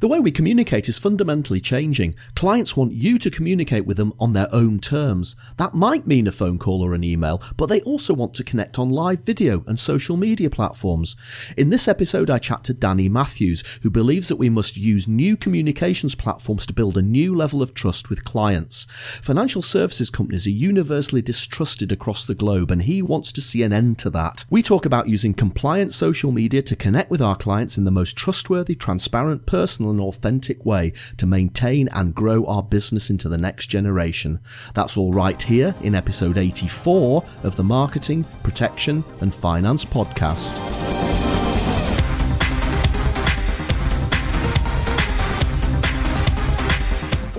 The way we communicate is fundamentally changing. Clients want you to communicate with them on their own terms. That might mean a phone call or an email, but they also want to connect on live video and social media platforms. In this episode, I chat to Danny Matthews, who believes that we must use new communications platforms to build a new level of trust with clients. Financial services companies are universally distrusted across the globe, and he wants to see an end to that. We talk about using compliant social media to connect with our clients in the most trustworthy, transparent, personal, and authentic way to maintain and grow our business into the next generation. That's all right here in episode 84 of the Marketing, Protection, and Finance podcast.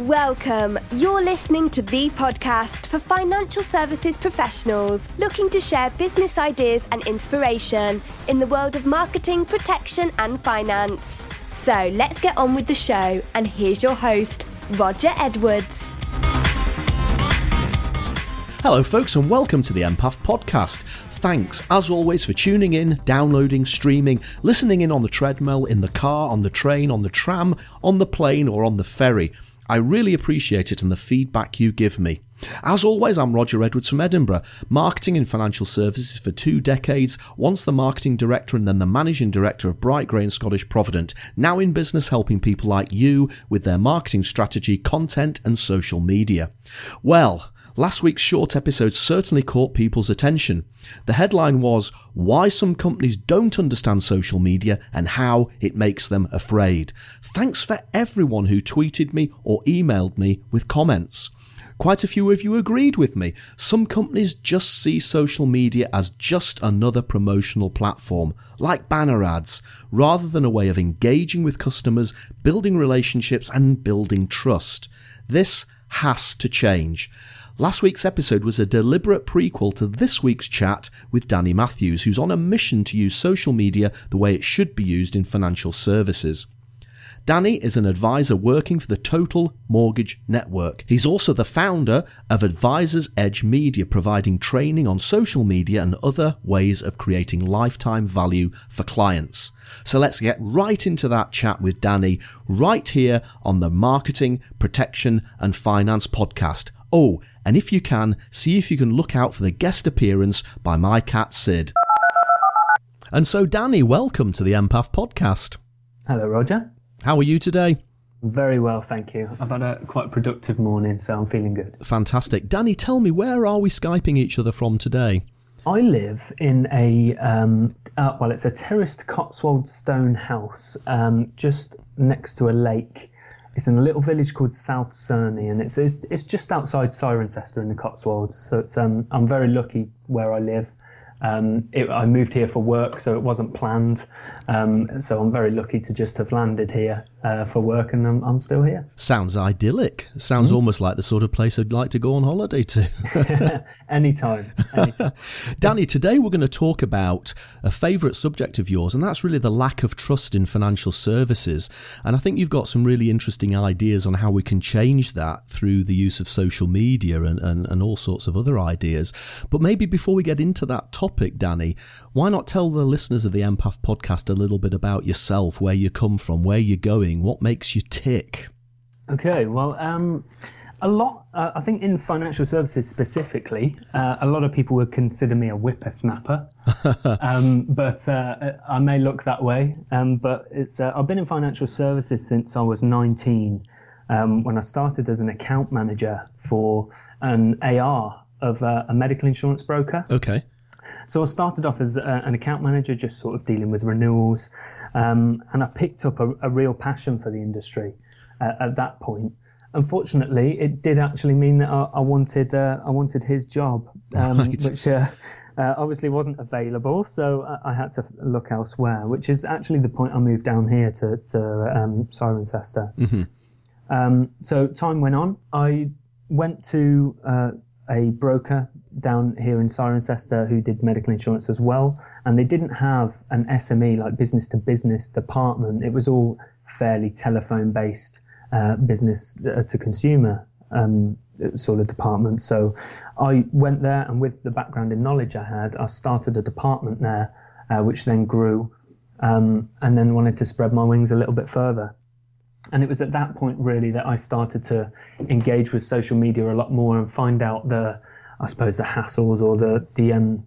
Welcome. You're listening to the podcast for financial services professionals looking to share business ideas and inspiration in the world of marketing, protection, and finance. So let's get on with the show. And here's your host, Roger Edwards. Hello, folks, and welcome to the MPF Podcast. Thanks, as always, for tuning in, downloading, streaming, listening in on the treadmill, in the car, on the train, on the tram, on the plane, or on the ferry. I really appreciate it and the feedback you give me. As always, I'm Roger Edwards from Edinburgh, marketing and financial services for two decades, once the marketing director and then the managing director of Bright Grey and Scottish Provident, now in business helping people like you with their marketing strategy, content, and social media. Well, Last week's short episode certainly caught people's attention. The headline was Why Some Companies Don't Understand Social Media and How It Makes Them Afraid. Thanks for everyone who tweeted me or emailed me with comments. Quite a few of you agreed with me. Some companies just see social media as just another promotional platform, like banner ads, rather than a way of engaging with customers, building relationships, and building trust. This has to change. Last week's episode was a deliberate prequel to this week's chat with Danny Matthews, who's on a mission to use social media the way it should be used in financial services. Danny is an advisor working for the Total Mortgage Network. He's also the founder of Advisors Edge Media, providing training on social media and other ways of creating lifetime value for clients. So let's get right into that chat with Danny right here on the Marketing, Protection and Finance podcast. Oh, and if you can, see if you can look out for the guest appearance by my cat Sid. And so, Danny, welcome to the MPF podcast. Hello, Roger. How are you today? Very well, thank you. I've had a quite productive morning, so I'm feeling good. Fantastic. Danny, tell me, where are we Skyping each other from today? I live in a, um, uh, well, it's a terraced Cotswold stone house um, just next to a lake it's in a little village called South Cerney, and it's, it's, it's just outside Cirencester in the Cotswolds. So it's, um, I'm very lucky where I live. Um, it, I moved here for work, so it wasn't planned. Um, so I'm very lucky to just have landed here uh, for work, and I'm, I'm, still here. Sounds idyllic. Sounds mm. almost like the sort of place I'd like to go on holiday to. anytime, anytime. Danny, today we're going to talk about a favourite subject of yours, and that's really the lack of trust in financial services. And I think you've got some really interesting ideas on how we can change that through the use of social media and, and, and all sorts of other ideas. But maybe before we get into that topic, Danny, why not tell the listeners of the MPF podcast a little bit about yourself, where you come from, where you're going, what makes you tick? Okay, well, um, a lot, uh, I think in financial services specifically, uh, a lot of people would consider me a whippersnapper, um, but uh, I may look that way. Um, but it's, uh, I've been in financial services since I was 19, um, when I started as an account manager for an AR of uh, a medical insurance broker. Okay. So I started off as a, an account manager, just sort of dealing with renewals, um, and I picked up a, a, real passion for the industry uh, at that point. Unfortunately, it did actually mean that I, I wanted uh, I wanted his job, um, right. which uh, uh obviously wasn't available. So I, I, had to look elsewhere, which is actually the point I moved down here to to um, Cirencester. Mm-hmm. Um, so time went on. I went to uh, a broker down here in Cirencester who did medical insurance as well, and they didn't have an SME like business to business department. It was all fairly telephone based uh, business uh, to consumer um, sort of department. So I went there, and with the background in knowledge I had, I started a department there, uh, which then grew, um, and then wanted to spread my wings a little bit further. And it was at that point really that I started to engage with social media a lot more and find out the, I suppose, the hassles or the the um,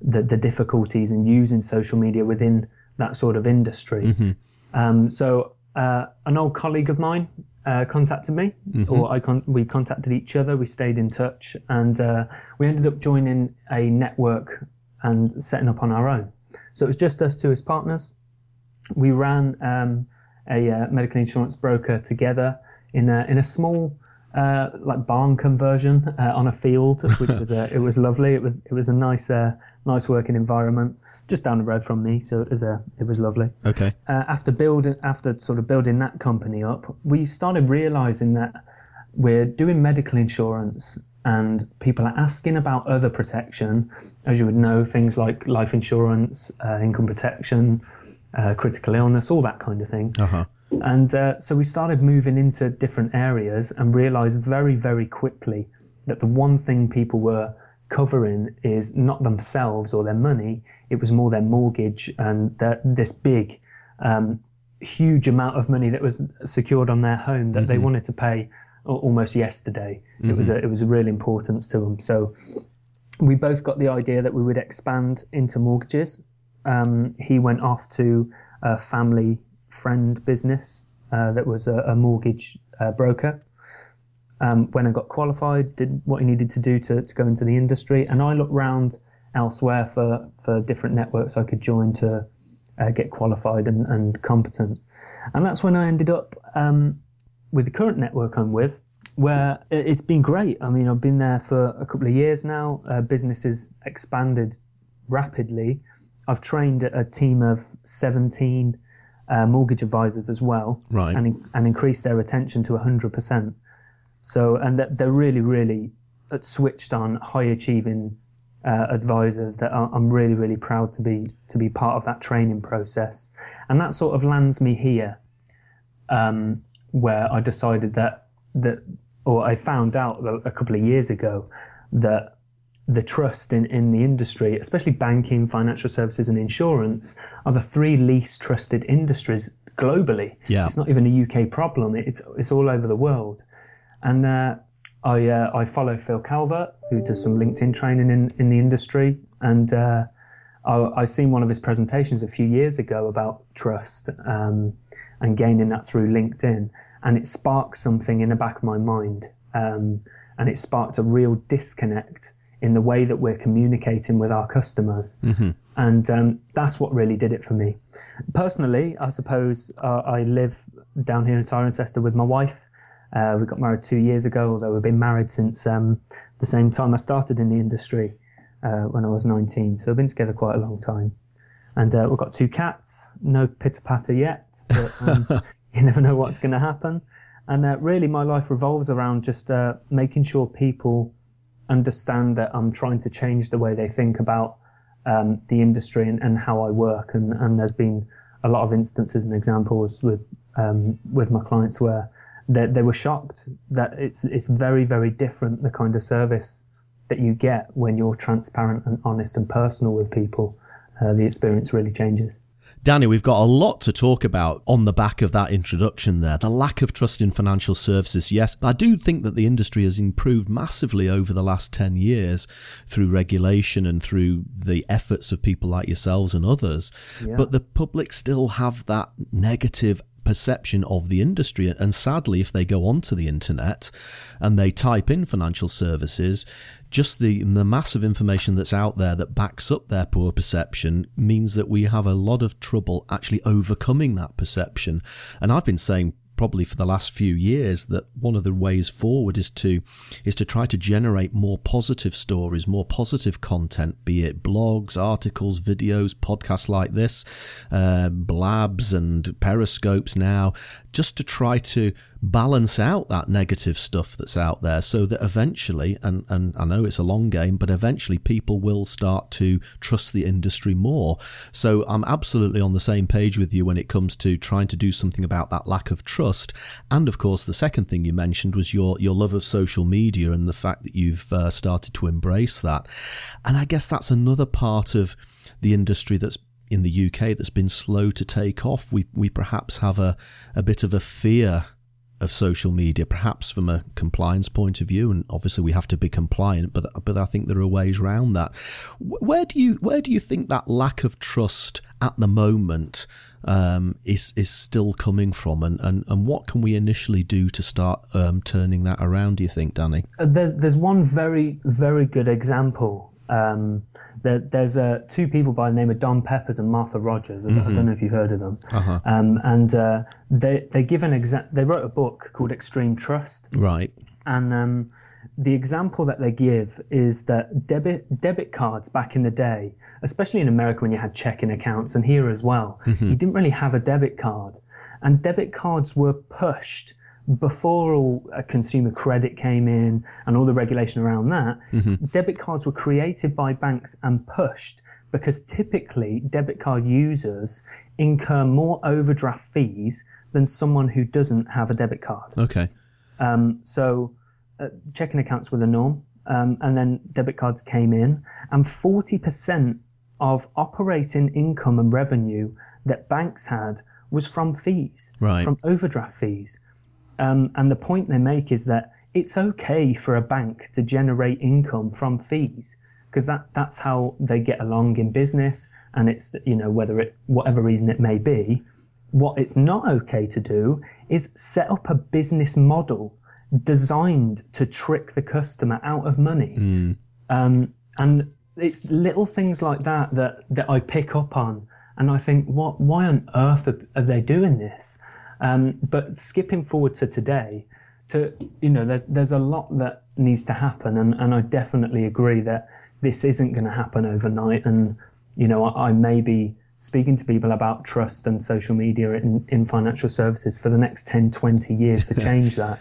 the, the difficulties in using social media within that sort of industry. Mm-hmm. Um, so uh, an old colleague of mine uh, contacted me, Mm-hmm. or I con- we contacted each other. We stayed in touch, and uh, we ended up joining a network and setting up on our own. So it was just us two as partners. We ran um, a uh, medical insurance broker together in a in a small. Uh, like barn conversion uh, on a field, which was uh, it was lovely. It was it was a nice uh, nice working environment just down the road from me, so it was uh, it was lovely Okay. uh, after building after sort of building that company up, we started realizing that we're doing medical insurance and people are asking about other protection, as you would know, things like life insurance, uh, income protection, uh, critical illness, all that kind of thing. Uh huh. And uh, so we started moving into different areas and realized very, very quickly that the one thing people were covering is not themselves or their money, it was more their mortgage and that this big, um, huge amount of money that was secured on their home that they wanted to pay almost yesterday. It was a, it was a real importance to them. So we both got the idea that we would expand into mortgages. Um, he went off to a family friend business uh, that was a, a mortgage uh, broker. Um, when I got qualified, did what he needed to do to, to go into the industry, and I looked round elsewhere for, for different networks I could join to uh, get qualified and, and competent. And that's when I ended up um, with the current network I'm with, where it- it's been great. I mean, I've been there for a couple of years now. Uh, business has expanded rapidly. I've trained a team of 17 uh, mortgage advisors as well, Right. and and increased their attention to 100%. So, and they're really, really switched on, high achieving uh, advisors that are, I'm really, really proud to be to be part of that training process, and that sort of lands me here, um, where I decided that that, or I found out a couple of years ago that the trust in, in the industry, especially banking, financial services, and insurance, are the three least trusted industries globally. Yeah. It's not even a UK problem. It's it's all over the world. And uh, I uh, I follow Phil Calvert, who does some LinkedIn training in, in the industry, and uh, I, I seen one of his presentations a few years ago about trust um, and gaining that through LinkedIn, and it sparked something in the back of my mind, um, and it sparked a real disconnect in the way that we're communicating with our customers. And um, that's what really did it for me. Personally, I suppose uh, I live down here in Cirencester with my wife. Uh, we got married two years ago, although we've been married since um, the same time I started in the industry uh, when I was 19. So we've been together quite a long time. And uh, we've got two cats, no pitter patter yet, but um, you never know what's going to happen. And uh, really, my life revolves around just uh, making sure people understand that I'm trying to change the way they think about um, the industry and, and how I work. And, and there's been a lot of instances and examples with um, with my clients where they, they were shocked that it's it's very very different the kind of service that you get when you're transparent and honest and personal with people. Uh, the experience really changes. Danny, we've got a lot to talk about on the back of that introduction there. The lack of trust in financial services, yes. I do think that the industry has improved massively over the last 10 years through regulation and through the efforts of people like yourselves and others. But the public still have that negative perception of the industry. And sadly, if they go onto the internet and they type in financial services, just the, the mass of information that's out there that backs up their poor perception means that we have a lot of trouble actually overcoming that perception. And I've been saying probably for the last few years that one of the ways forward is to is to try to generate more positive stories more positive content be it blogs articles videos podcasts like this uh, blabs and periscopes now just to try to balance out that negative stuff that's out there so that eventually and, and I know it's a long game but eventually people will start to trust the industry more. So I'm absolutely on the same page with you when it comes to trying to do something about that lack of trust. And of course the second thing you mentioned was your your love of social media and the fact that you've uh, started to embrace that. And I guess that's another part of the industry that's in the UK that's been slow to take off. We we perhaps have a, a bit of a fear of social media, perhaps from a compliance point of view, and obviously we have to be compliant. But but I think there are ways around that. Where do you where do you think that lack of trust at the moment um, is is still coming from, and, and, and what can we initially do to start um, turning that around? Do you think, Danny? Uh, there's there's one very very good example. Um, there, there's uh, two people by the name of Don Peppers and Martha Rogers. I, mm-hmm. I don't know if you've heard of them. Uh-huh. Um, and uh, they they give an exa- They wrote a book called Extreme Trust. Right. And um, the example that they give is that debit debit cards back in the day, especially in America when you had checking accounts and here as well, mm-hmm. you didn't really have a debit card, and debit cards were pushed before all consumer credit came in and all the regulation around that. Mm-hmm. Debit cards were created by banks and pushed because typically debit card users incur more overdraft fees than someone who doesn't have a debit card. Okay. Um, so uh, checking accounts were the norm, um, and then debit cards came in, and 40% of operating income and revenue that banks had was from fees, right. from overdraft fees. Um, and the point they make is that it's okay for a bank to generate income from fees because that, that's how they get along in business. And it's, you know, whether it, whatever reason it may be, what it's not okay to do is set up a business model designed to trick the customer out of money. Mm. Um, and it's little things like that that, that I pick up on. And I think, what, why on earth are, are they doing this? Um, but skipping forward to today, to you know, there's there's a lot that needs to happen, and, and I definitely agree that this isn't going to happen overnight. And you know, I, I may be speaking to people about trust and social media in, in financial services for the next 10, 20 years to change that.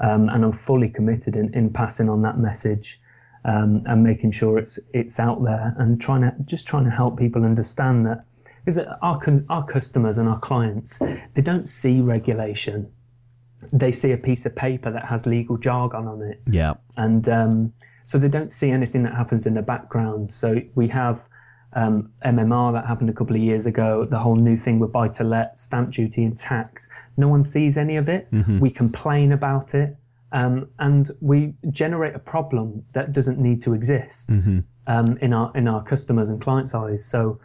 Um, and I'm fully committed in, in passing on that message um, and making sure it's it's out there and trying to just trying to help people understand that because our our customers and our clients they don't see regulation they see a piece of paper that has legal jargon on it yeah and um, so they don't see anything that happens in the background so we have um, MMR that happened a couple of years ago, the whole new thing with buy to let, stamp duty, and tax. No one sees any of it. Mm-hmm. We complain about it, um, and we generate a problem that doesn't need to exist mm-hmm. um, in our in our customers and clients' eyes. So,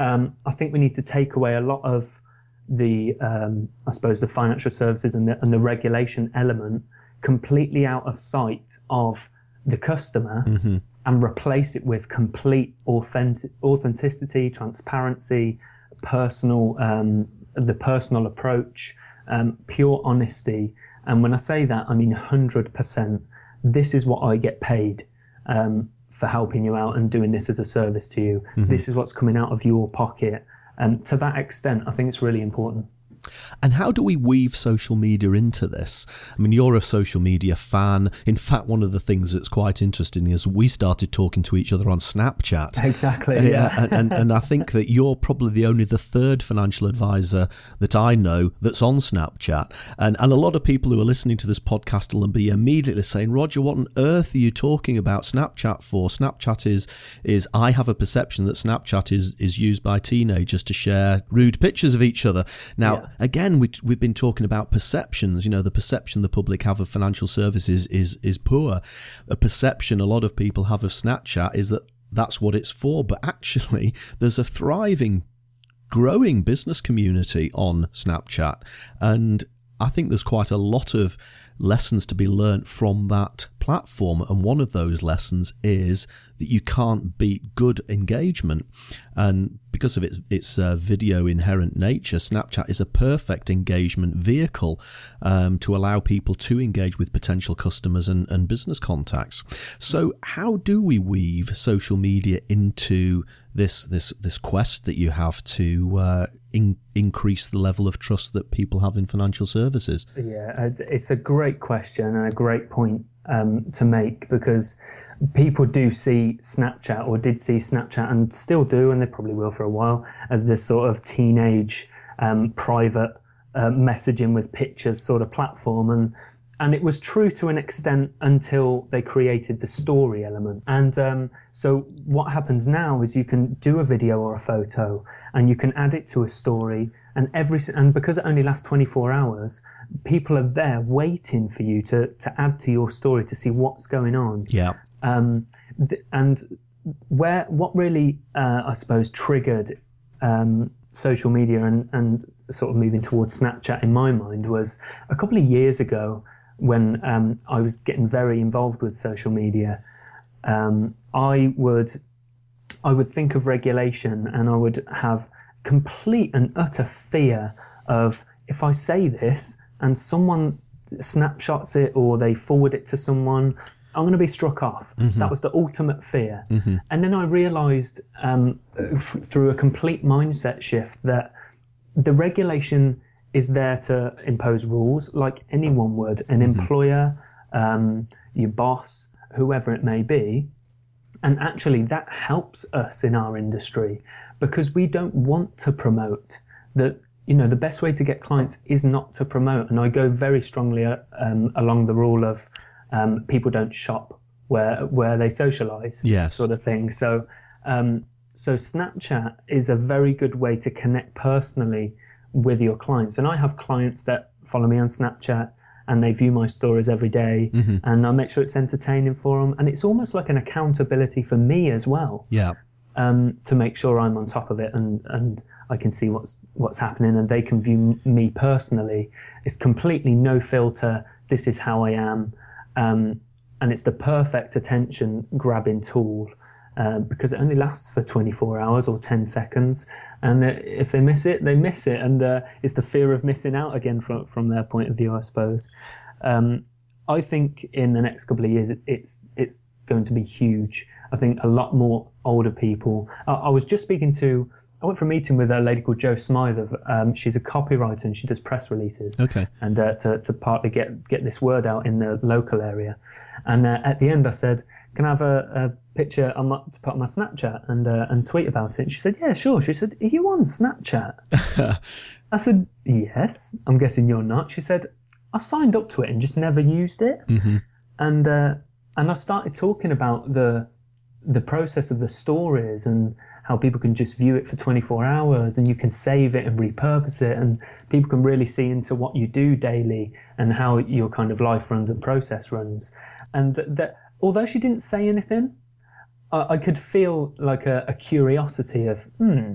um, I think we need to take away a lot of the, um, I suppose, the financial services and the, and the regulation element completely out of sight of the customer mm-hmm. and replace it with complete authentic, authenticity, transparency, personal, um, the personal approach, um, pure honesty. And when I say that, I mean 100%. This is what I get paid um, for helping you out and doing this as a service to you. Mm-hmm. This is what's coming out of your pocket. And to that extent, I think it's really important. And how do we weave social media into this? I mean, you're a social media fan. In fact, one of the things that's quite interesting is we started talking to each other on Snapchat. Exactly. Uh, yeah. and, and, and I think that you're probably the only the third financial advisor that I know that's on Snapchat. And and a lot of people who are listening to this podcast will be immediately saying, Roger, what on earth are you talking about Snapchat for? Snapchat is is I have a perception that Snapchat is is used by teenagers to share rude pictures of each other. Now, yeah again, we, we've been talking about perceptions. You know, the perception the public have of financial services is is poor. A perception a lot of people have of Snapchat is that that's what it's for. But actually, there's a thriving, growing business community on Snapchat, and I think there's quite a lot of lessons to be learnt from that platform. And one of those lessons is that you can't beat good engagement. And because of its, its uh, video inherent nature, Snapchat is a perfect engagement vehicle um, to allow people to engage with potential customers and, and business contacts. So, how do we weave social media into this this this quest that you have to uh, in, increase the level of trust that people have in financial services? Yeah, it's a great question and a great point um, to make because people do see Snapchat or did see Snapchat and still do, and they probably will for a while, as this sort of teenage um, private uh, messaging with pictures sort of platform. And and it was true to an extent until they created the story element. And um, so what happens now is you can do a video or a photo, and you can add it to a story, and every and because it only lasts 24 hours, people are there waiting for you to to add to your story to see what's going on. Yeah. Um, th- and where what really uh, I suppose triggered um, social media and, and sort of moving towards Snapchat in my mind was a couple of years ago when um, I was getting very involved with social media. Um, I would I would think of regulation and I would have complete and utter fear of if I say this and someone snapshots it or they forward it to someone I'm going to be struck off. Mm-hmm. That was the ultimate fear. Mm-hmm. And then I realized um, f- through a complete mindset shift that the regulation is there to impose rules like anyone would an mm-hmm. employer, um, your boss, whoever it may be. And actually, that helps us in our industry because we don't want to promote that. You know, the best way to get clients is not to promote. And I go very strongly uh, um, along the rule of um, people don't shop where where they socialize, yes. sort of thing. So um, so Snapchat is a very good way to connect personally with your clients. And I have clients that follow me on Snapchat and they view my stories every day, mm-hmm. and I make sure it's entertaining for them. And it's almost like an accountability for me as well. Yeah. Um, to make sure I'm on top of it and, and I can see what's what's happening and they can view me personally. It's completely no filter. This is how I am. Um, and it's the perfect attention grabbing tool uh, because it only lasts for 24 hours or 10 seconds. And if they miss it, they miss it. And uh, it's the fear of missing out again from, from their point of view, I suppose. Um, I think in the next couple of years, it, it's, it's going to be huge. I think a lot more older people. I, I was just speaking to I went for a meeting with a lady called Jo Smythe. Of, um, she's a copywriter and she does press releases. Okay. And uh, to, to partly get get this word out in the local area. And uh, at the end, I said, "Can I have a, a picture on my, to put on my Snapchat and uh, and tweet about it?" And she said, "Yeah, sure." She said, "Are you on Snapchat?" I said, "Yes." I'm guessing you're not. She said, "I signed up to it and just never used it." Mm-hmm. And uh, and I started talking about the the process of the stories and how people can just view it for 24 hours and you can save it and repurpose it and people can really see into what you do daily and how your kind of life runs and process runs and that although she didn't say anything i, I could feel like a, a, curiosity of hmm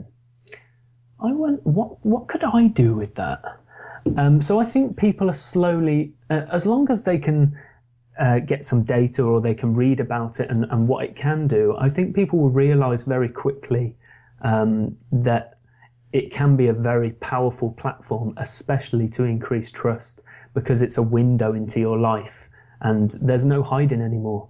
i want what what could i do with that um, so i think people are slowly uh, as long as they can uh, get some data or they can read about it and, and what it can do, I think people will realize very quickly um, that it can be a very powerful platform, especially to increase trust because it's a window into your life and there's no hiding anymore.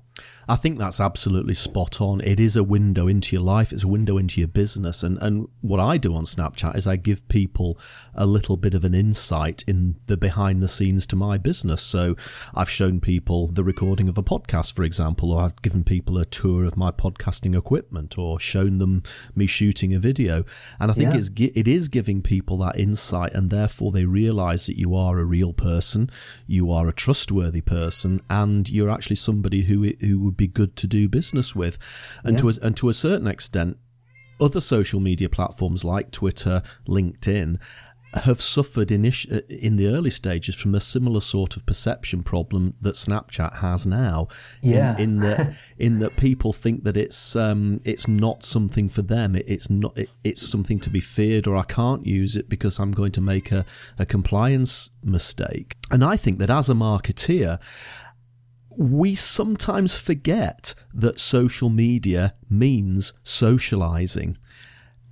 I think that's absolutely spot on. It is a window into your life. It's a window into your business. And, and what I do on Snapchat is I give people a little bit of an insight in the behind the scenes to my business. So I've shown people the recording of a podcast, for example, or I've given people a tour of my podcasting equipment or shown them me shooting a video. And I think yeah. it's, it is giving people that insight and therefore they realize that you are a real person, you are a trustworthy person, and you're actually somebody who, who would be good to do business with. And, yeah. to, a, and to a certain extent, other social media platforms like Twitter, LinkedIn, have suffered in, in the early stages from a similar sort of perception problem that Snapchat has now. Yeah. In, in that in that people think that it's um, it's not something for them. It, it's not. It, it's something to be feared, or I can't use it because I'm going to make a, a compliance mistake. And I think that as a marketeer, we sometimes forget that social media means socializing.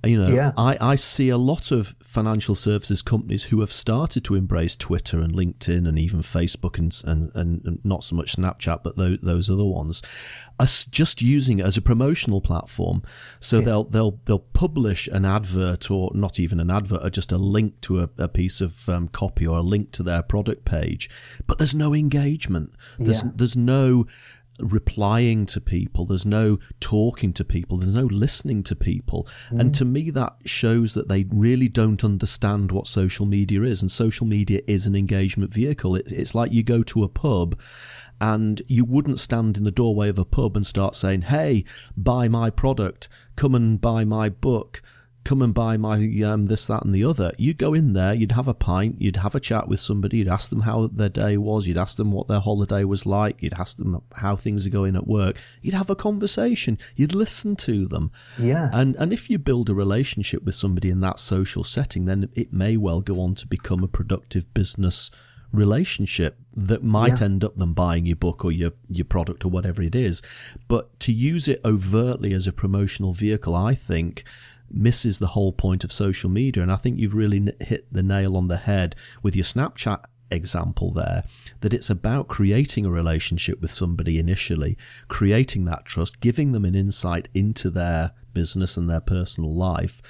You know, yeah. I, I see a lot of financial services companies who have started to embrace Twitter and LinkedIn and even Facebook and and, and not so much Snapchat, but those, those other ones, are just using it as a promotional platform. So yeah. they'll they'll they'll publish an advert or not even an advert, or just a link to a, a piece of um, copy or a link to their product page, but there's no engagement. There's yeah. there's no replying to people, there's no talking to people, there's no listening to people. Mm. And to me, that shows that they really don't understand what social media is. And social media is an engagement vehicle. It, it's like you go to a pub and you wouldn't stand in the doorway of a pub and start saying, Hey, buy my product, come and buy my book come and buy my um, this, that, and the other. You'd go in there, you'd have a pint, you'd have a chat with somebody, you'd ask them how their day was, you'd ask them what their holiday was like, you'd ask them how things are going at work, you'd have a conversation, you'd listen to them. Yeah. And and if you build a relationship with somebody in that social setting, then it may well go on to become a productive business relationship that might yeah. end up them buying your book or your your product or whatever it is but to use it overtly as a promotional vehicle i think misses the whole point of social media. And I think you've really hit the nail on the head with your Snapchat example there that it's about creating a relationship with somebody initially, creating that trust, giving them an insight into their business and their personal life,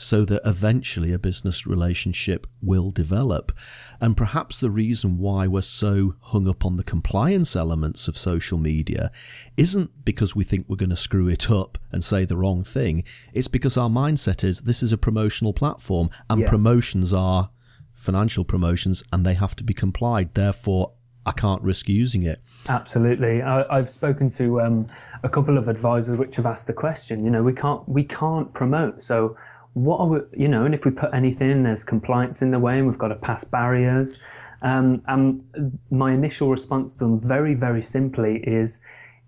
so that eventually a business relationship will develop. And perhaps the reason why we're so hung up on the compliance elements of social media isn't because we think we're going to screw it up and say the wrong thing. It's because our mindset is this is a promotional platform and yeah. promotions are financial promotions and they have to be complied. Therefore, I can't risk using it. Absolutely. I, have spoken to um, a couple of advisors which have asked the question. You know, we can't we can't promote. So what are we, you know, and if we put anything, there's compliance in the way and we've got to pass barriers. Um, and my initial response to them very, very simply is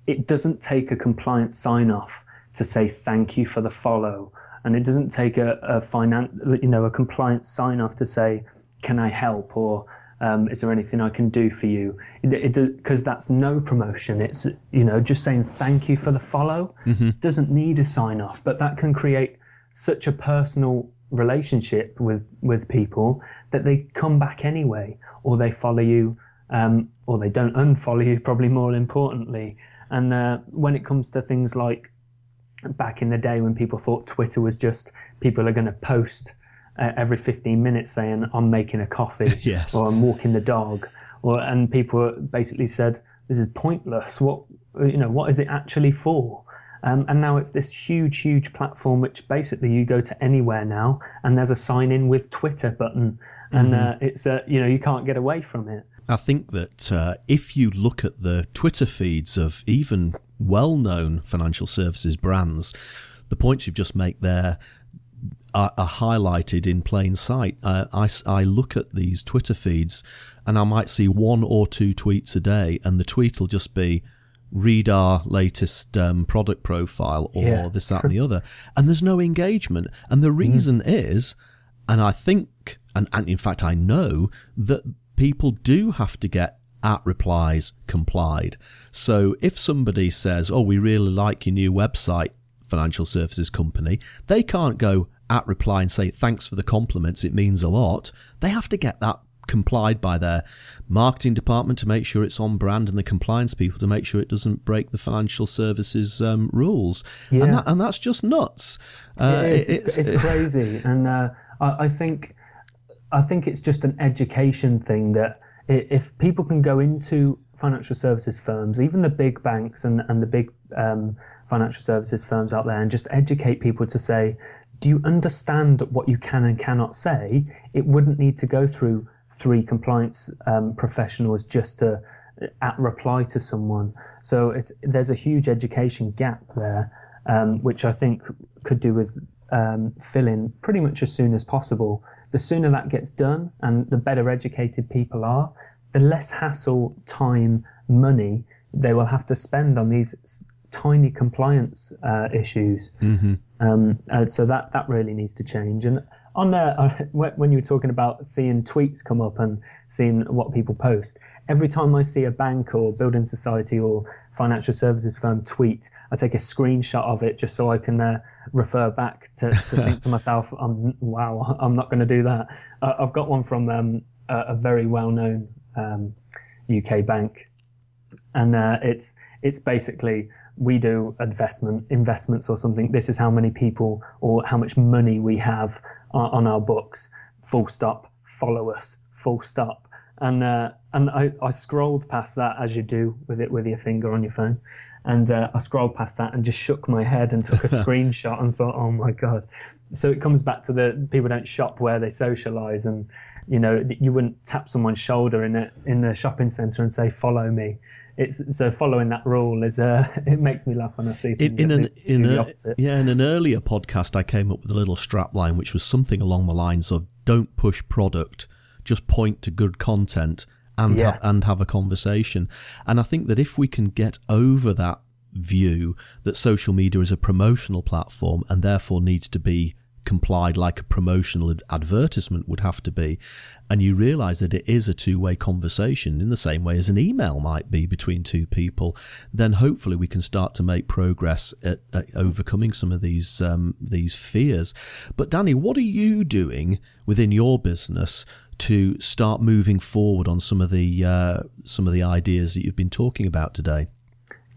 it doesn't take a compliance sign off to say thank you for the follow. And it doesn't take a, a finance, you know, a compliance sign off to say, can I help? Or, um, is there anything I can do for you? Because that's no promotion. It's, you know, just saying thank you for the follow. Mm-hmm. Doesn't need a sign off, but that can create such a personal relationship with with people that they come back anyway, or they follow you, um, or they don't unfollow you. Probably more importantly, and uh, when it comes to things like back in the day when people thought Twitter was just people are going to post uh, every 15 minutes saying I'm making a coffee yes. or I'm walking the dog, or and people basically said this is pointless. What you know, what is it actually for? Um, and now it's this huge, huge platform which basically you go to anywhere now, and there's a sign in with Twitter button, and mm-hmm. uh, it's uh, you know you can't get away from it. I think that uh, if you look at the Twitter feeds of even well-known financial services brands, the points you've just made there are, are highlighted in plain sight. Uh, I, I look at these Twitter feeds and I might see one or two tweets a day, and the tweet will just be read our latest um, product profile or yeah. this, that, and the other. And there's no engagement. And the mm. reason mm. is, and I think, and, and in fact, I know that people do have to get at replies complied. So if somebody says, Oh, we really like your new website, financial services company, they can't go at reply and say, Thanks for the compliments, it means a lot. They have to get that complied by their marketing department to make sure it's on brand and the compliance people to make sure it doesn't break the financial services um, rules. Yeah. And, that, and that's just nuts. Uh, it is. It's, it's, it's crazy. And uh, I, I think I think it's just an education thing that if people can go into financial services firms, even the big banks and, and the big um, financial services firms out there, and just educate people to say, do you understand what you can and cannot say? It wouldn't need to go through three compliance um, professionals just to uh, at reply to someone. So there's a huge education gap there, um, which I think could do with um, filling pretty much as soon as possible. The sooner that gets done, and the better educated people are, the less hassle, time, money they will have to spend on these tiny compliance uh, issues. Mm-hmm. Um, uh, so that that really needs to change. And on there, uh, when you were talking about seeing tweets come up and seeing what people post, every time I see a bank or building society or financial services firm tweet, I take a screenshot of it just so I can uh, refer back to, to think to myself, um, wow, I'm not going to do that. Uh, I've got one from um, a, a, very well-known um, UK bank, and uh, it's it's basically we do investment investments or something. This is how many people or how much money we have on our books. Full stop. Follow us. Full stop. and uh, and I, I scrolled past that as you do with it with your finger on your phone, and uh, I scrolled past that and just shook my head and took a screenshot and thought, oh my god. So it comes back to the people don't shop where they socialize, and you know you wouldn't tap someone's shoulder in a in the shopping center and say follow me. It's so following that rule is uh, it makes me laugh when I see things in, in an in a, yeah in an earlier podcast I came up with a little strap line which was something along the lines of don't push product just point to good content and Yeah. have, and have a conversation and I think that if we can get over that view that social media is a promotional platform and therefore needs to be complied like a promotional advertisement would have to be and you realize that it is a two-way conversation in the same way as an email might be between two people then hopefully we can start to make progress at, at overcoming some of these um, these fears. But Danny what are you doing within your business to start moving forward on some of the uh, some of the ideas that you've been talking about today?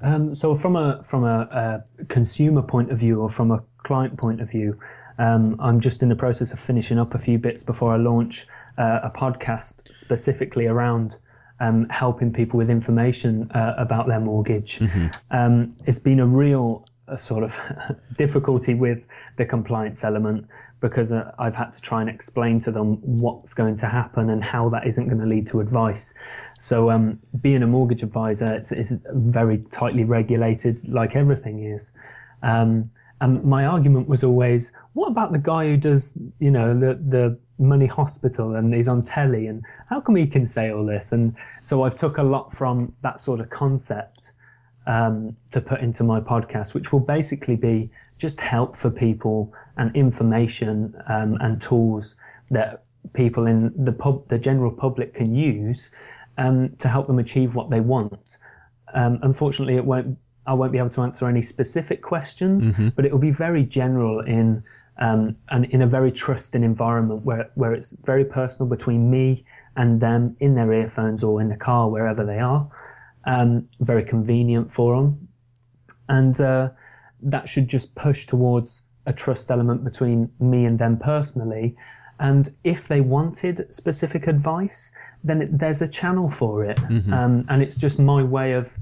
Um, so from a from a, a consumer point of view or from a client point of view, um, I'm just in the process of finishing up a few bits before I launch uh, a podcast specifically around um, helping people with information uh, about their mortgage. Um, it's been a real uh, sort of difficulty with the compliance element because uh, I've had to try and explain to them what's going to happen and how that isn't going to lead to advice. So, um, being a mortgage advisor, it's, it's very tightly regulated, like everything is. Um, and my argument was always, what about the guy who does, you know, the the money hospital and he's on telly, and how come he can say all this? And so I've took a lot from that sort of concept um, to put into my podcast, which will basically be just help for people and information um, and tools that people in the pub, the general public can use um, to help them achieve what they want. Um, unfortunately, it won't. I won't be able to answer any specific questions, but it will be very general in um, and in a very trusting environment where where it's very personal between me and them in their earphones or in the car wherever they are. Um, very convenient for them, and uh, that should just push towards a trust element between me and them personally. And if they wanted specific advice, then it, there's a channel for it. Um, and it's just my way of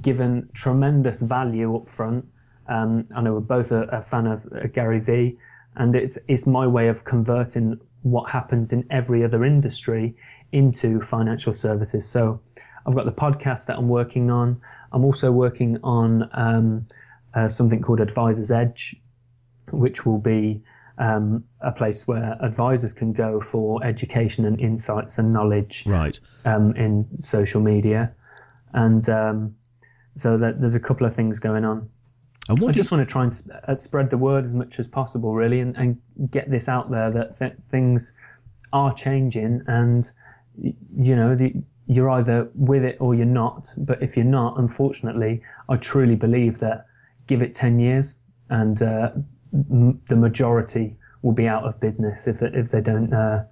giving tremendous value up front. Um, I know we're both a, a fan of uh, Gary Vee, and it's, it's my way of converting what happens in every other industry into financial services. So I've got the podcast that I'm working on. I'm also working on um, uh, something called Advisor's Edge, which will be um, a place where advisors can go for education and insights and knowledge right um, in social media. And um, so that there's a couple of things going on. and I just want to try and sp- uh, spread the word as much as possible, really, and, and get this out there that th- things are changing, and you know, the, you're either with it or you're not. But if you're not, unfortunately, I truly believe that give it ten years, and uh, m- the majority will be out of business if if they don't uh,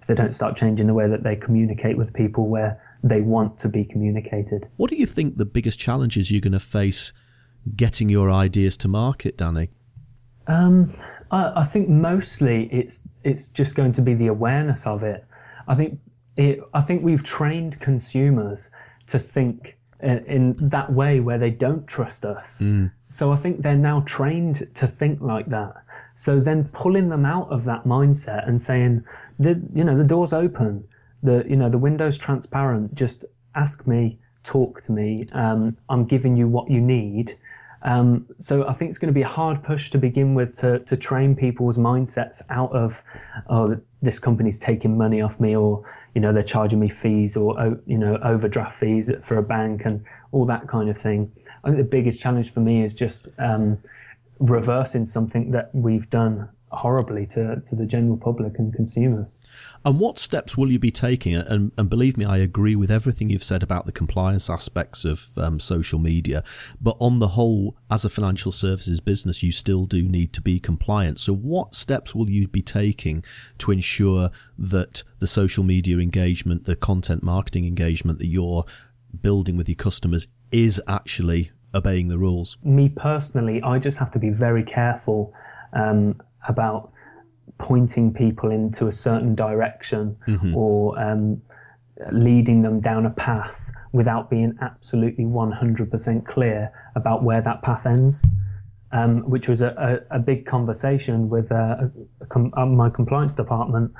if they don't start changing the way that they communicate with people where they want to be communicated. What do you think the biggest challenges you're going to face getting your ideas to market, Danny? Um, I, I think mostly it's it's just going to be the awareness of it. I think it, I think we've trained consumers to think in, in that way where they don't trust us. So I think they're now trained to think like that. So then pulling them out of that mindset and saying, the you know the door's open, the you know the window's transparent. Just ask me, talk to me. Um, I'm giving you what you need. Um, so I think it's going to be a hard push to begin with to, to train people's mindsets out of, oh, this company's taking money off me, or you know they're charging me fees, or oh, you know overdraft fees for a bank, and all that kind of thing. I think the biggest challenge for me is just um, reversing something that we've done horribly to, to the general public and consumers. And what steps will you be taking? And, and believe me, I agree with everything you've said about the compliance aspects of um, social media. But on the whole, as a financial services business, you still do need to be compliant. So, what steps will you be taking to ensure that the social media engagement, the content marketing engagement that you're building with your customers is actually obeying the rules? me personally, I just have to be very careful um, about pointing people into a certain direction or um, leading them down a path without being absolutely 100% clear about where that path ends. Um, which was a, a, a, big conversation with uh, com- uh, my compliance department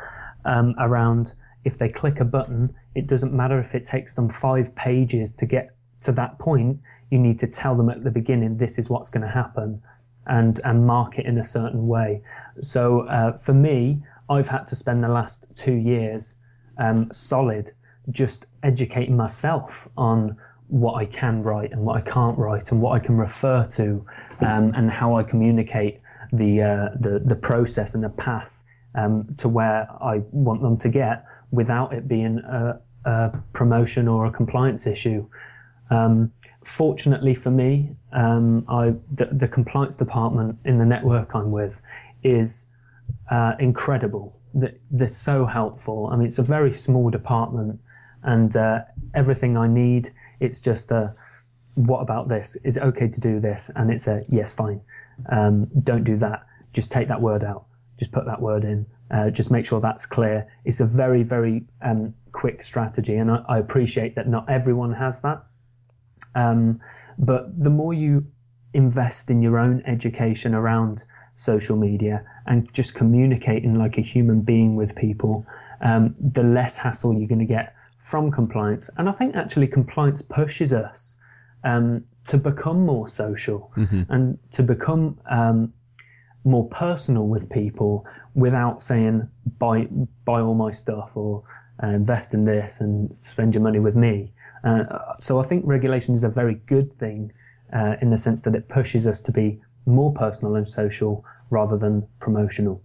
um, around if they click a button, it doesn't matter if it takes them five pages to get to that point. You need to tell them at the beginning this is what's going to happen, and and mark it in a certain way. So uh, for me, I've had to spend the last two years um, solid just educating myself on what I can write and what I can't write and what I can refer to um, and how I communicate the, uh, the, the process and the path um, to where I want them to get without it being a, a promotion or a compliance issue. Um, fortunately for me, um, I, the, the, compliance department in the network I'm with is uh, incredible. They're so helpful. I mean, it's a very small department, and uh, everything I need, it's just a what about this? Is it okay to do this? And it's a yes, fine. Um, don't do that. Just take that word out. Just put that word in. Uh, just make sure that's clear. It's a very, very um, quick strategy, and I, I, appreciate that not everyone has that. Um, but the more you invest in your own education around social media and just communicating like a human being with people, um, the less hassle you're going to get from compliance. And I think actually compliance pushes us um, to become more social mm-hmm. and to become um, more personal with people without saying buy buy all my stuff or uh, invest in this and spend your money with me. Uh, so I think regulation is a very good thing uh, in the sense that it pushes us to be more personal and social rather than promotional.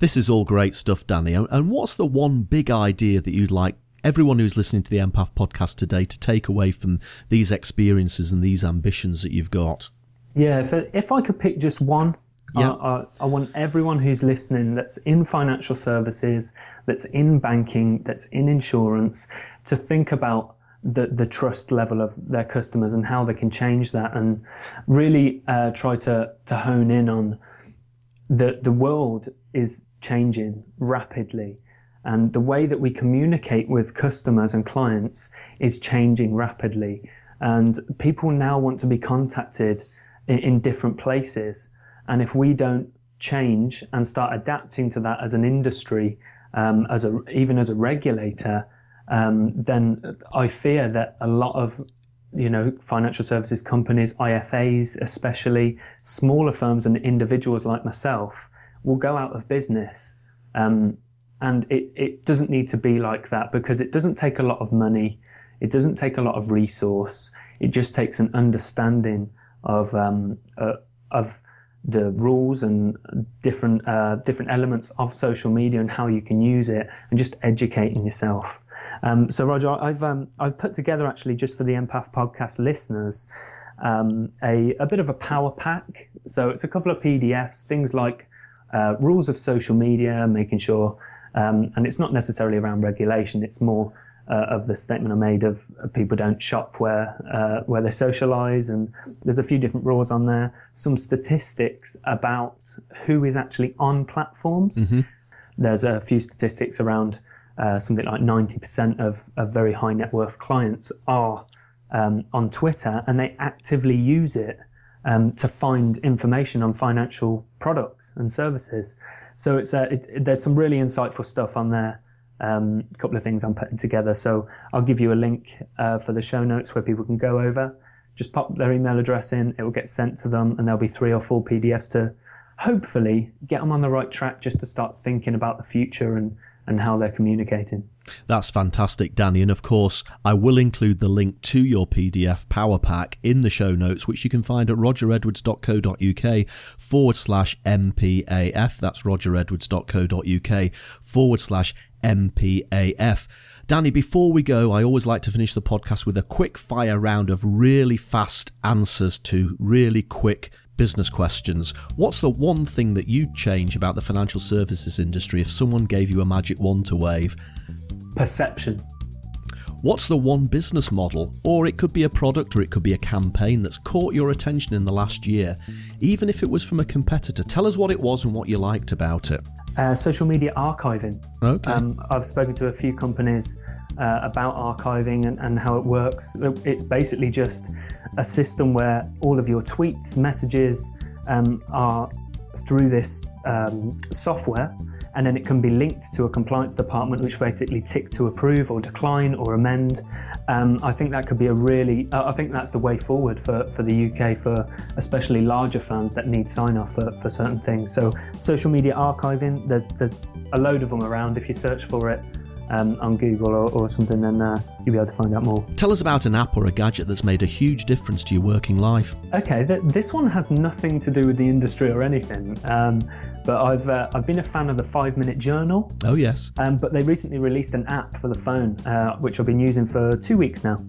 This is all great stuff, Danny. And what's the one big idea that you'd like everyone who's listening to the MPF podcast today to take away from these experiences and these ambitions that you've got? Yeah, if, if I could pick just one, yeah. I, I, I, want everyone who's listening that's in financial services, that's in banking, that's in insurance, to think about the, the trust level of their customers and how they can change that and really uh, try to, to hone in on the, the world is changing rapidly and the way that we communicate with customers and clients is changing rapidly. And people now want to be contacted in, in different places. And if we don't change and start adapting to that as an industry, um, as a, even as a regulator, um, then I fear that a lot of you know financial services companies, IFAs especially, smaller firms and individuals like myself will go out of business. Um, and it, it doesn't need to be like that because it doesn't take a lot of money. It doesn't take a lot of resource. It just takes an understanding of, um, uh, of the rules and different, uh, different elements of social media and how you can use it and just educating yourself. Um, so Roger, I've, um, I've put together actually just for the MPF podcast listeners, um, a, a bit of a power pack. So it's a couple of PDFs, things like uh, rules of social media, making sure um, and it's not necessarily around regulation. It's more uh, of the statement I made of people don't shop where uh, where they socialise, and there's a few different rules on there. Some statistics about who is actually on platforms. Mm-hmm. There's a few statistics around uh, something like 90% of, of very high net worth clients are um, on Twitter, and they actively use it um, to find information on financial products and services. So it's uh, it, there's some really insightful stuff on there. Um, a couple of things I'm putting together. So I'll give you a link uh, for the show notes where people can go over. Just pop their email address in. It will get sent to them, and there'll be three or four PDFs to hopefully get them on the right track just to start thinking about the future and and how they're communicating. That's fantastic, Danny. And of course, I will include the link to your PDF Power Pack in the show notes, which you can find at rogeredwards.co.uk forward slash MPAF. That's rogeredwards.co.uk forward slash MPAF. Danny, before we go, I always like to finish the podcast with a quick fire round of really fast answers to really quick business questions. What's the one thing that you'd change about the financial services industry if someone gave you a magic wand to wave? Perception. What's the one business model, or it could be a product or it could be a campaign that's caught your attention in the last year, even if it was from a competitor? Tell us what it was and what you liked about it. Uh, social media archiving. Okay. Um, I've spoken to a few companies uh, about archiving and, and how it works. It's basically just a system where all of your tweets, messages um, are through this um, software and then it can be linked to a compliance department which basically tick to approve or decline or amend. Um, I think that could be a really, uh, I think that's the way forward for, for the UK for especially larger firms that need sign off for, for certain things. So social media archiving, there's, there's a load of them around if you search for it um, on Google or, or something, then uh, you'll be able to find out more. Tell us about an app or a gadget that's made a huge difference to your working life. Okay, th- this one has nothing to do with the industry or anything. Um, but I've uh, I've been a fan of the Five Minute Journal. Oh yes. Um, but they recently released an app for the phone, uh, which I've been using for two weeks now,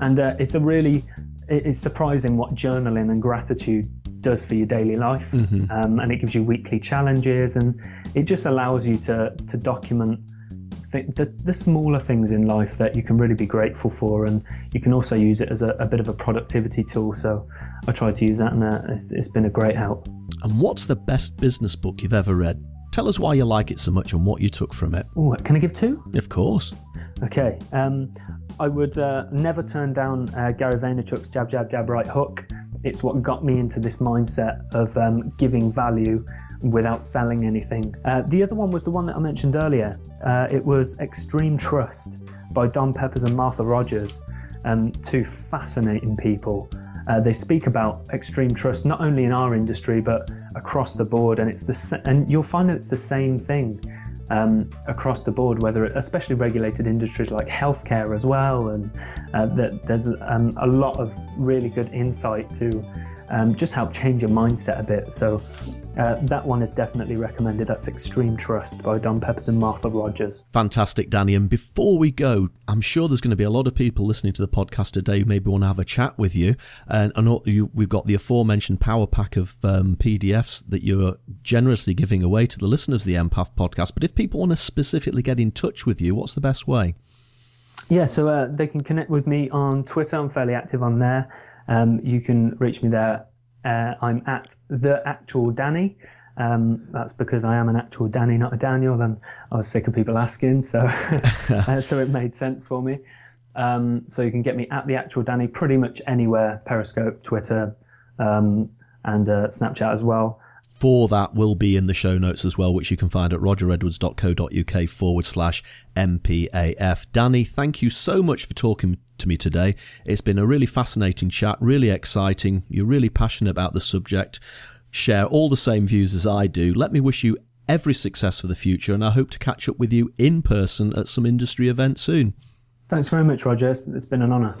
and uh, it's a really it's surprising what journaling and gratitude does for your daily life, mm-hmm. um, and it gives you weekly challenges, and it just allows you to to document the, the, smaller things in life that you can really be grateful for, and you can also use it as a, a bit of a productivity tool. So I try to use that, and uh, it's, it's been a great help. And what's the best business book you've ever read? Tell us why you like it so much and what you took from it. Ooh, can I give two? Of course. Okay. Um, I would uh, never turn down uh, Gary Vaynerchuk's Jab, Jab, Jab, Right Hook. It's what got me into this mindset of um, giving value without selling anything. Uh, the other one was the one that I mentioned earlier. Uh, it was Extreme Trust by Don Peppers and Martha Rogers, um, two fascinating people. Uh, they speak about extreme trust not only in our industry but across the board, and it's the and you'll find that it's the same thing um, across the board, whether it, especially regulated industries like healthcare as well, and uh, that there's um, a lot of really good insight to um, just help change your mindset a bit. So uh, that one is definitely recommended. That's Extreme Trust by Don Peppers and Martha Rogers. Fantastic, Danny. And before we go, I'm sure there's going to be a lot of people listening to the podcast today who maybe want to have a chat with you. And, you, we've got the aforementioned power pack of um, PDFs that you're generously giving away to the listeners of the MPF podcast. But if people want to specifically get in touch with you, what's the best way? Yeah, so uh, they can connect with me on Twitter. I'm fairly active on there. Um, you can reach me there uh, I'm at the actual Danny. Um, that's because I am an actual Danny, not a Daniel. And I was sick of people asking, so uh, so it made sense for me. Um, so you can get me at the actual Danny pretty much anywhere: Periscope, Twitter, um, and uh, Snapchat as well for that will be in the show notes as well, which you can find at rogeredwards.co.uk forward slash MPAF. Danny, thank you so much for talking to me today. It's been a really fascinating chat, really exciting. You're really passionate about the subject, share all the same views as I do. Let me wish you every success for the future, and I hope to catch up with you in person at some industry event soon. Thanks very much, Roger. It's been an honour.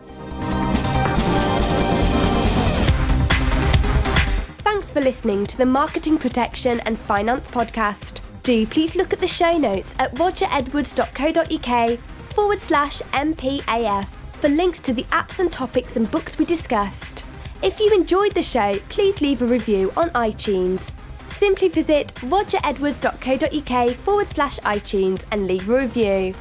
Thanks for listening to the Marketing Protection and Finance podcast. Do please look at the show notes at rogeredwards.co.uk forward slash MPAF for links to the apps and topics and books we discussed. If you enjoyed the show, please leave a review on iTunes. Simply visit rogeredwards.co.uk forward slash iTunes and leave a review.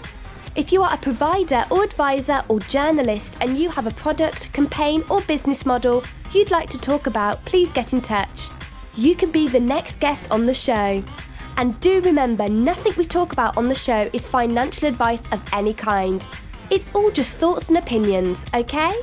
If you are a provider or advisor or journalist and you have a product, campaign, or business model you'd like to talk about, please get in touch. You can be the next guest on the show. And do remember, nothing we talk about on the show is financial advice of any kind. It's all just thoughts and opinions, okay?